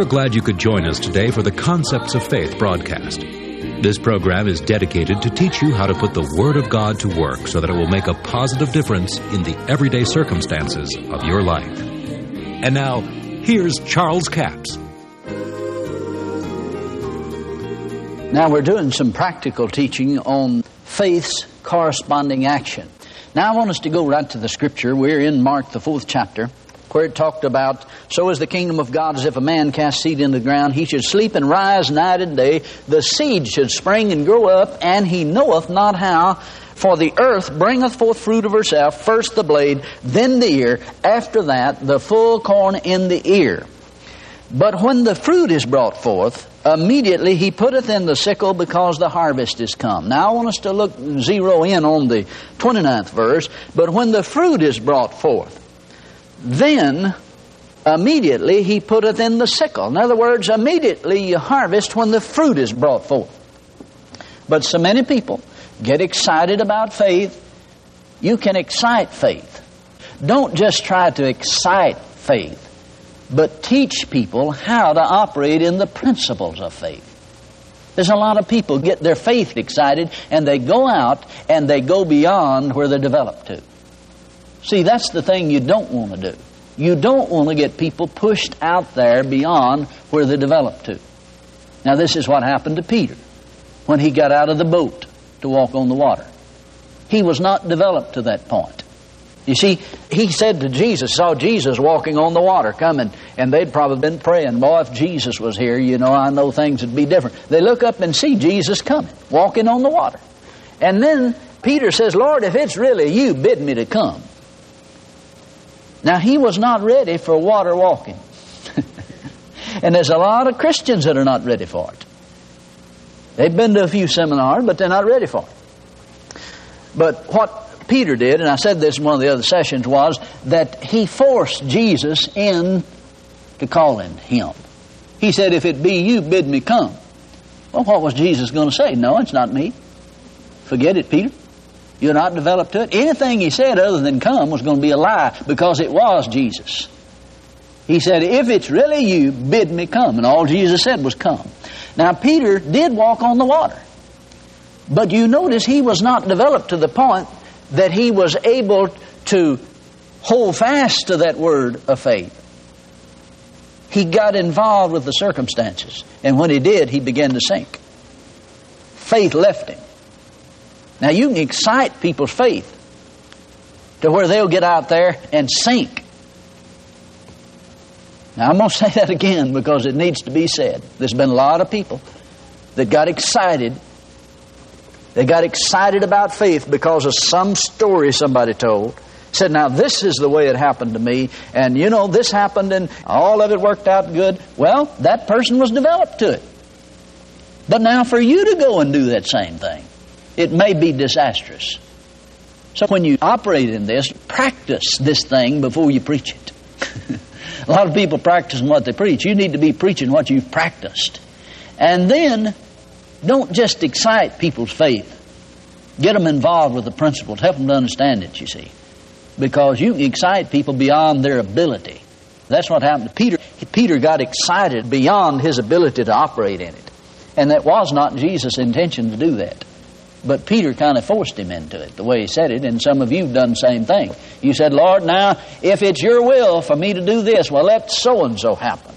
are glad you could join us today for the Concepts of Faith broadcast. This program is dedicated to teach you how to put the Word of God to work so that it will make a positive difference in the everyday circumstances of your life. And now, here's Charles Capps. Now we're doing some practical teaching on faith's corresponding action. Now I want us to go right to the scripture. We're in Mark, the fourth chapter where it talked about, so is the kingdom of God as if a man cast seed into the ground. He should sleep and rise night and day. The seed should spring and grow up, and he knoweth not how. For the earth bringeth forth fruit of herself, first the blade, then the ear, after that the full corn in the ear. But when the fruit is brought forth, immediately he putteth in the sickle because the harvest is come. Now I want us to look, zero in on the 29th verse. But when the fruit is brought forth, then immediately he putteth in the sickle. In other words, immediately you harvest when the fruit is brought forth. But so many people get excited about faith. You can excite faith. Don't just try to excite faith, but teach people how to operate in the principles of faith. There's a lot of people get their faith excited and they go out and they go beyond where they're developed to. See, that's the thing you don't want to do. You don't want to get people pushed out there beyond where they developed to. Now, this is what happened to Peter when he got out of the boat to walk on the water. He was not developed to that point. You see, he said to Jesus, saw Jesus walking on the water coming, and they'd probably been praying, Boy, if Jesus was here, you know, I know things would be different. They look up and see Jesus coming, walking on the water. And then Peter says, Lord, if it's really you, bid me to come. Now, he was not ready for water walking. and there's a lot of Christians that are not ready for it. They've been to a few seminars, but they're not ready for it. But what Peter did, and I said this in one of the other sessions, was that he forced Jesus in to calling him. He said, If it be you, bid me come. Well, what was Jesus going to say? No, it's not me. Forget it, Peter. You're not developed to it. Anything he said other than come was going to be a lie because it was Jesus. He said, If it's really you, bid me come. And all Jesus said was come. Now, Peter did walk on the water. But you notice he was not developed to the point that he was able to hold fast to that word of faith. He got involved with the circumstances. And when he did, he began to sink. Faith left him. Now, you can excite people's faith to where they'll get out there and sink. Now, I'm going to say that again because it needs to be said. There's been a lot of people that got excited. They got excited about faith because of some story somebody told. Said, now this is the way it happened to me, and you know, this happened and all of it worked out good. Well, that person was developed to it. But now for you to go and do that same thing, it may be disastrous. So when you operate in this, practice this thing before you preach it. a lot of people practice what they preach. You need to be preaching what you've practiced. And then don't just excite people's faith. Get them involved with the principles. Help them to understand it, you see. Because you can excite people beyond their ability. That's what happened to Peter. Peter got excited beyond his ability to operate in it. And that was not Jesus' intention to do that. But Peter kind of forced him into it, the way he said it, and some of you have done the same thing. You said, Lord, now, if it's your will for me to do this, well, let so and so happen.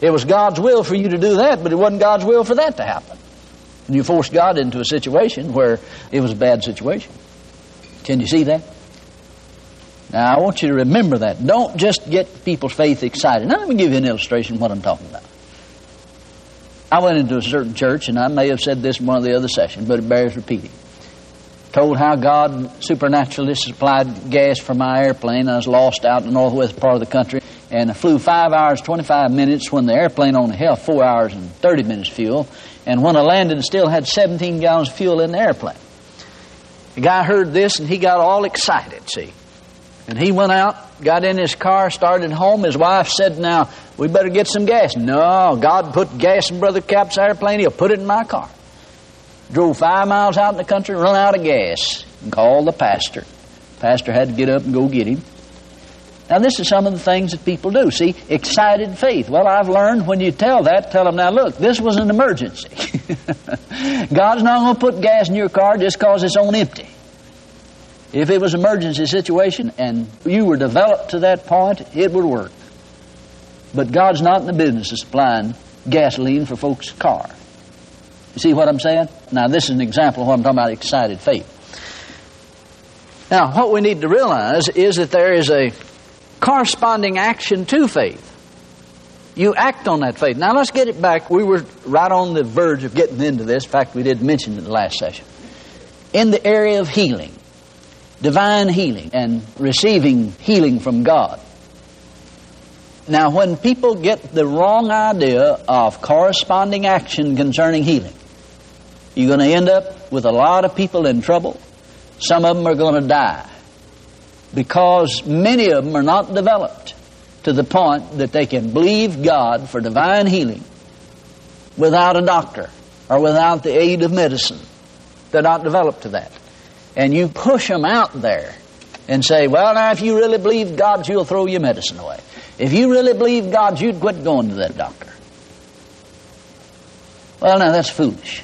It was God's will for you to do that, but it wasn't God's will for that to happen. And you forced God into a situation where it was a bad situation. Can you see that? Now, I want you to remember that. Don't just get people's faith excited. Now, let me give you an illustration of what I'm talking about. I went into a certain church, and I may have said this in one of the other sessions, but it bears repeating. Told how God supernaturally supplied gas for my airplane. I was lost out in the northwest part of the country, and I flew five hours, 25 minutes when the airplane only held four hours and 30 minutes fuel. And when I landed, still had 17 gallons of fuel in the airplane. The guy heard this, and he got all excited, see. And he went out, got in his car, started home. His wife said, Now, we better get some gas. No, God put gas in Brother Capps' airplane. He'll put it in my car. Drove five miles out in the country, run out of gas, and called the pastor. Pastor had to get up and go get him. Now, this is some of the things that people do. See, excited faith. Well, I've learned when you tell that, tell them, now look, this was an emergency. God's not going to put gas in your car just because it's on empty. If it was an emergency situation and you were developed to that point, it would work. But God's not in the business of supplying gasoline for folks' car. You see what I'm saying? Now, this is an example of what I'm talking about excited faith. Now, what we need to realize is that there is a corresponding action to faith. You act on that faith. Now, let's get it back. We were right on the verge of getting into this. In fact, we did mention it in the last session. In the area of healing, divine healing, and receiving healing from God. Now, when people get the wrong idea of corresponding action concerning healing, you're going to end up with a lot of people in trouble. Some of them are going to die because many of them are not developed to the point that they can believe God for divine healing without a doctor or without the aid of medicine. They're not developed to that. And you push them out there and say, well, now, if you really believe God, you'll throw your medicine away. If you really believe God, you'd quit going to that doctor. Well, now, that's foolish.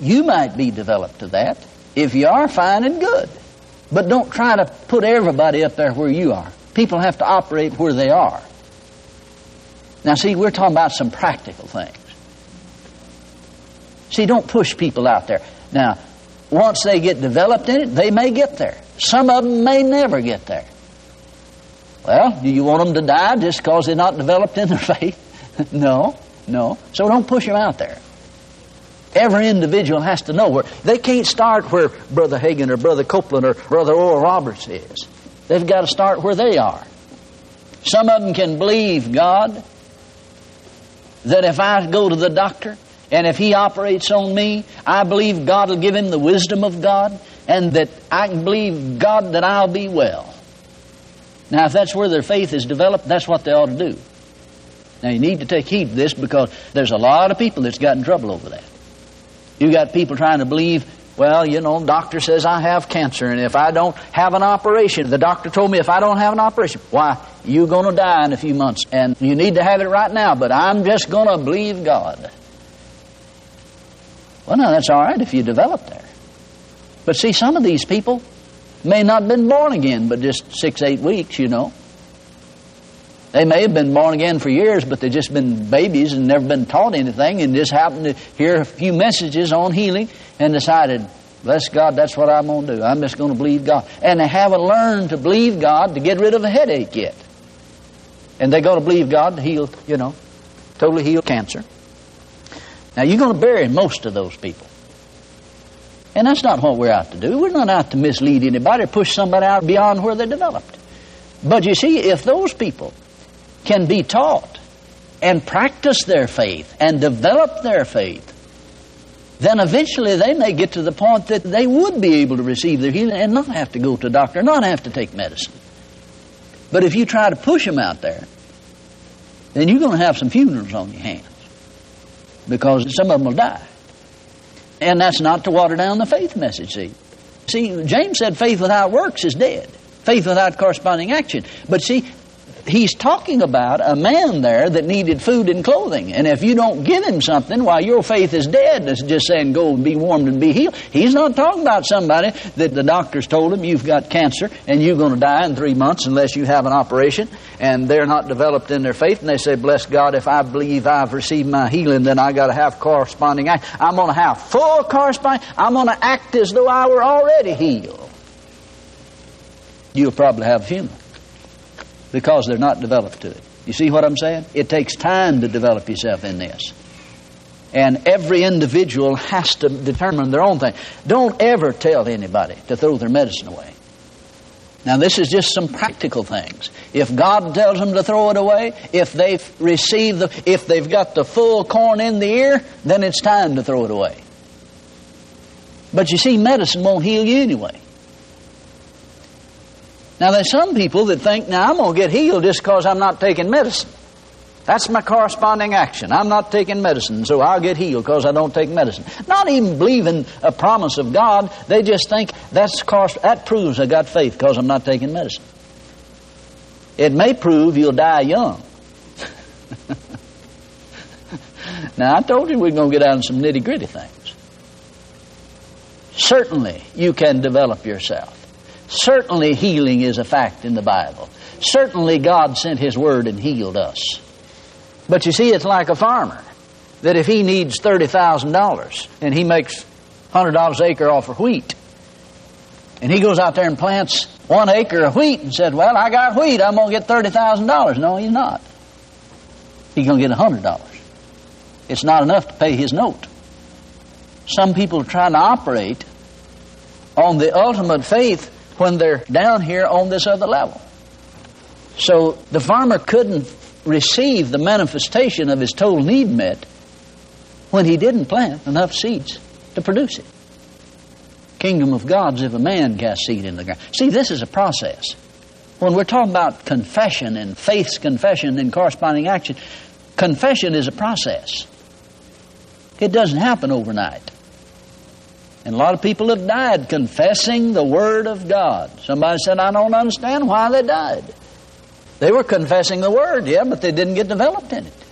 You might be developed to that. If you are, fine and good. But don't try to put everybody up there where you are. People have to operate where they are. Now, see, we're talking about some practical things. See, don't push people out there. Now, once they get developed in it, they may get there. Some of them may never get there. Well, do you want them to die just because they're not developed in their faith? no, no. So don't push them out there. Every individual has to know where. They can't start where Brother Hagin or Brother Copeland or Brother Oral Roberts is. They've got to start where they are. Some of them can believe God that if I go to the doctor and if he operates on me, I believe God will give him the wisdom of God and that I believe God that I'll be well. Now, if that's where their faith is developed, that's what they ought to do. Now, you need to take heed of this because there's a lot of people that's got in trouble over that. You got people trying to believe, well, you know, doctor says I have cancer, and if I don't have an operation, the doctor told me if I don't have an operation, why, you're going to die in a few months, and you need to have it right now, but I'm just going to believe God. Well, now, that's all right if you develop there. But see, some of these people may not have been born again, but just six, eight weeks, you know. They may have been born again for years, but they've just been babies and never been taught anything and just happened to hear a few messages on healing and decided, bless God, that's what I'm going to do. I'm just going to believe God. And they haven't learned to believe God to get rid of a headache yet. And they're going to believe God to heal, you know, totally heal cancer. Now, you're going to bury most of those people. And that's not what we're out to do. We're not out to mislead anybody or push somebody out beyond where they're developed. But you see, if those people can be taught and practice their faith and develop their faith, then eventually they may get to the point that they would be able to receive their healing and not have to go to a doctor, not have to take medicine. But if you try to push them out there, then you're going to have some funerals on your hands because some of them will die. And that's not to water down the faith message, see. See, James said faith without works is dead. Faith without corresponding action. But see, he's talking about a man there that needed food and clothing. And if you don't give him something why, your faith is dead, it's just saying go and be warmed and be healed. He's not talking about somebody that the doctors told him you've got cancer and you're going to die in three months unless you have an operation. And they're not developed in their faith. And they say, bless God, if I believe I've received my healing, then I got to have corresponding act. I'm going to have full corresponding. I'm going to act as though I were already healed. You'll probably have funeral because they're not developed to it. You see what I'm saying? It takes time to develop yourself in this. And every individual has to determine their own thing. Don't ever tell anybody to throw their medicine away. Now, this is just some practical things. If God tells them to throw it away, if they've received the, if they've got the full corn in the ear, then it's time to throw it away. But you see, medicine won't heal you anyway. Now, there's some people that think, now I'm going to get healed just because I'm not taking medicine. That's my corresponding action. I'm not taking medicine, so I'll get healed because I don't take medicine. Not even believing a promise of God, they just think that's that proves I got faith because I'm not taking medicine. It may prove you'll die young. now, I told you we're going to get down to some nitty gritty things. Certainly, you can develop yourself. Certainly, healing is a fact in the Bible. Certainly, God sent His Word and healed us. But you see, it's like a farmer that if he needs $30,000 and he makes $100 an acre off of wheat, and he goes out there and plants one acre of wheat and said, Well, I got wheat, I'm going to get $30,000. No, he's not. He's going to get $100. It's not enough to pay his note. Some people are trying to operate on the ultimate faith when they're down here on this other level. So the farmer couldn't receive the manifestation of his total need met when he didn't plant enough seeds to produce it. Kingdom of God's if a man casts seed in the ground. See, this is a process. When we're talking about confession and faith's confession and corresponding action, confession is a process. It doesn't happen overnight. And a lot of people have died confessing the Word of God. Somebody said, I don't understand why they died. They were confessing the Word, yeah, but they didn't get developed in it.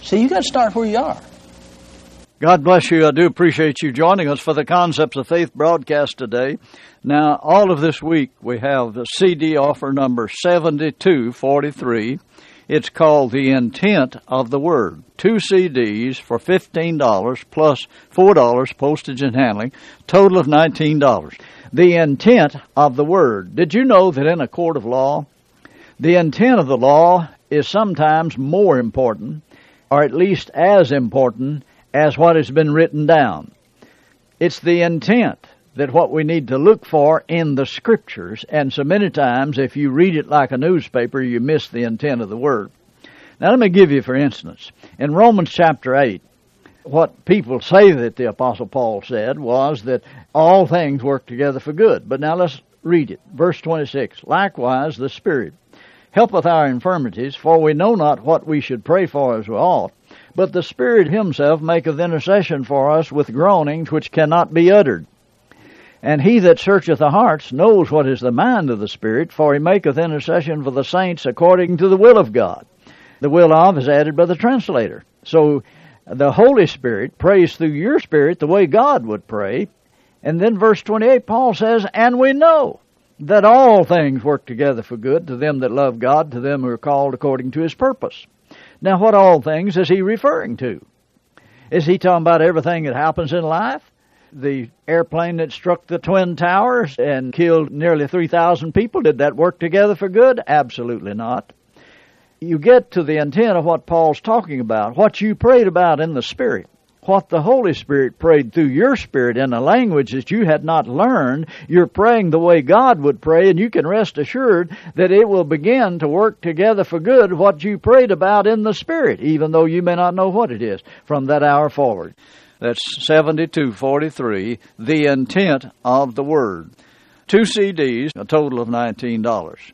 See, you got to start where you are. God bless you. I do appreciate you joining us for the Concepts of Faith broadcast today. Now, all of this week we have the CD offer number 7243. It's called The Intent of the Word. Two CDs for $15 plus $4 postage and handling, total of $19. The intent of the Word. Did you know that in a court of law, the intent of the law is sometimes more important, or at least as important, as what has been written down? It's the intent that what we need to look for in the scriptures, and so many times if you read it like a newspaper, you miss the intent of the word. Now let me give you, for instance, in Romans chapter 8, what people say that the Apostle Paul said was that all things work together for good. But now let's read it. Verse 26 Likewise, the Spirit helpeth our infirmities, for we know not what we should pray for as we ought. But the Spirit Himself maketh intercession for us with groanings which cannot be uttered. And he that searcheth the hearts knows what is the mind of the Spirit, for he maketh intercession for the saints according to the will of God. The will of is added by the translator. So the Holy Spirit prays through your spirit the way God would pray. And then verse 28, Paul says, And we know that all things work together for good to them that love God, to them who are called according to his purpose. Now, what all things is he referring to? Is he talking about everything that happens in life? The airplane that struck the Twin Towers and killed nearly 3,000 people, did that work together for good? Absolutely not. You get to the intent of what Paul's talking about, what you prayed about in the Spirit, what the Holy Spirit prayed through your spirit in a language that you had not learned. You're praying the way God would pray, and you can rest assured that it will begin to work together for good what you prayed about in the Spirit, even though you may not know what it is from that hour forward. That's 7243, The Intent of the Word. Two CDs, a total of $19.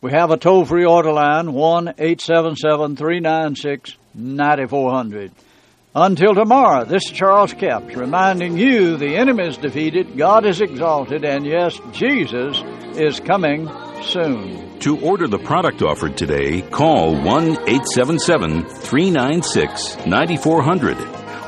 We have a toll free order line, 1 877 396 9400. Until tomorrow, this is Charles Capps reminding you the enemy is defeated, God is exalted, and yes, Jesus is coming soon. To order the product offered today, call 1 877 396 9400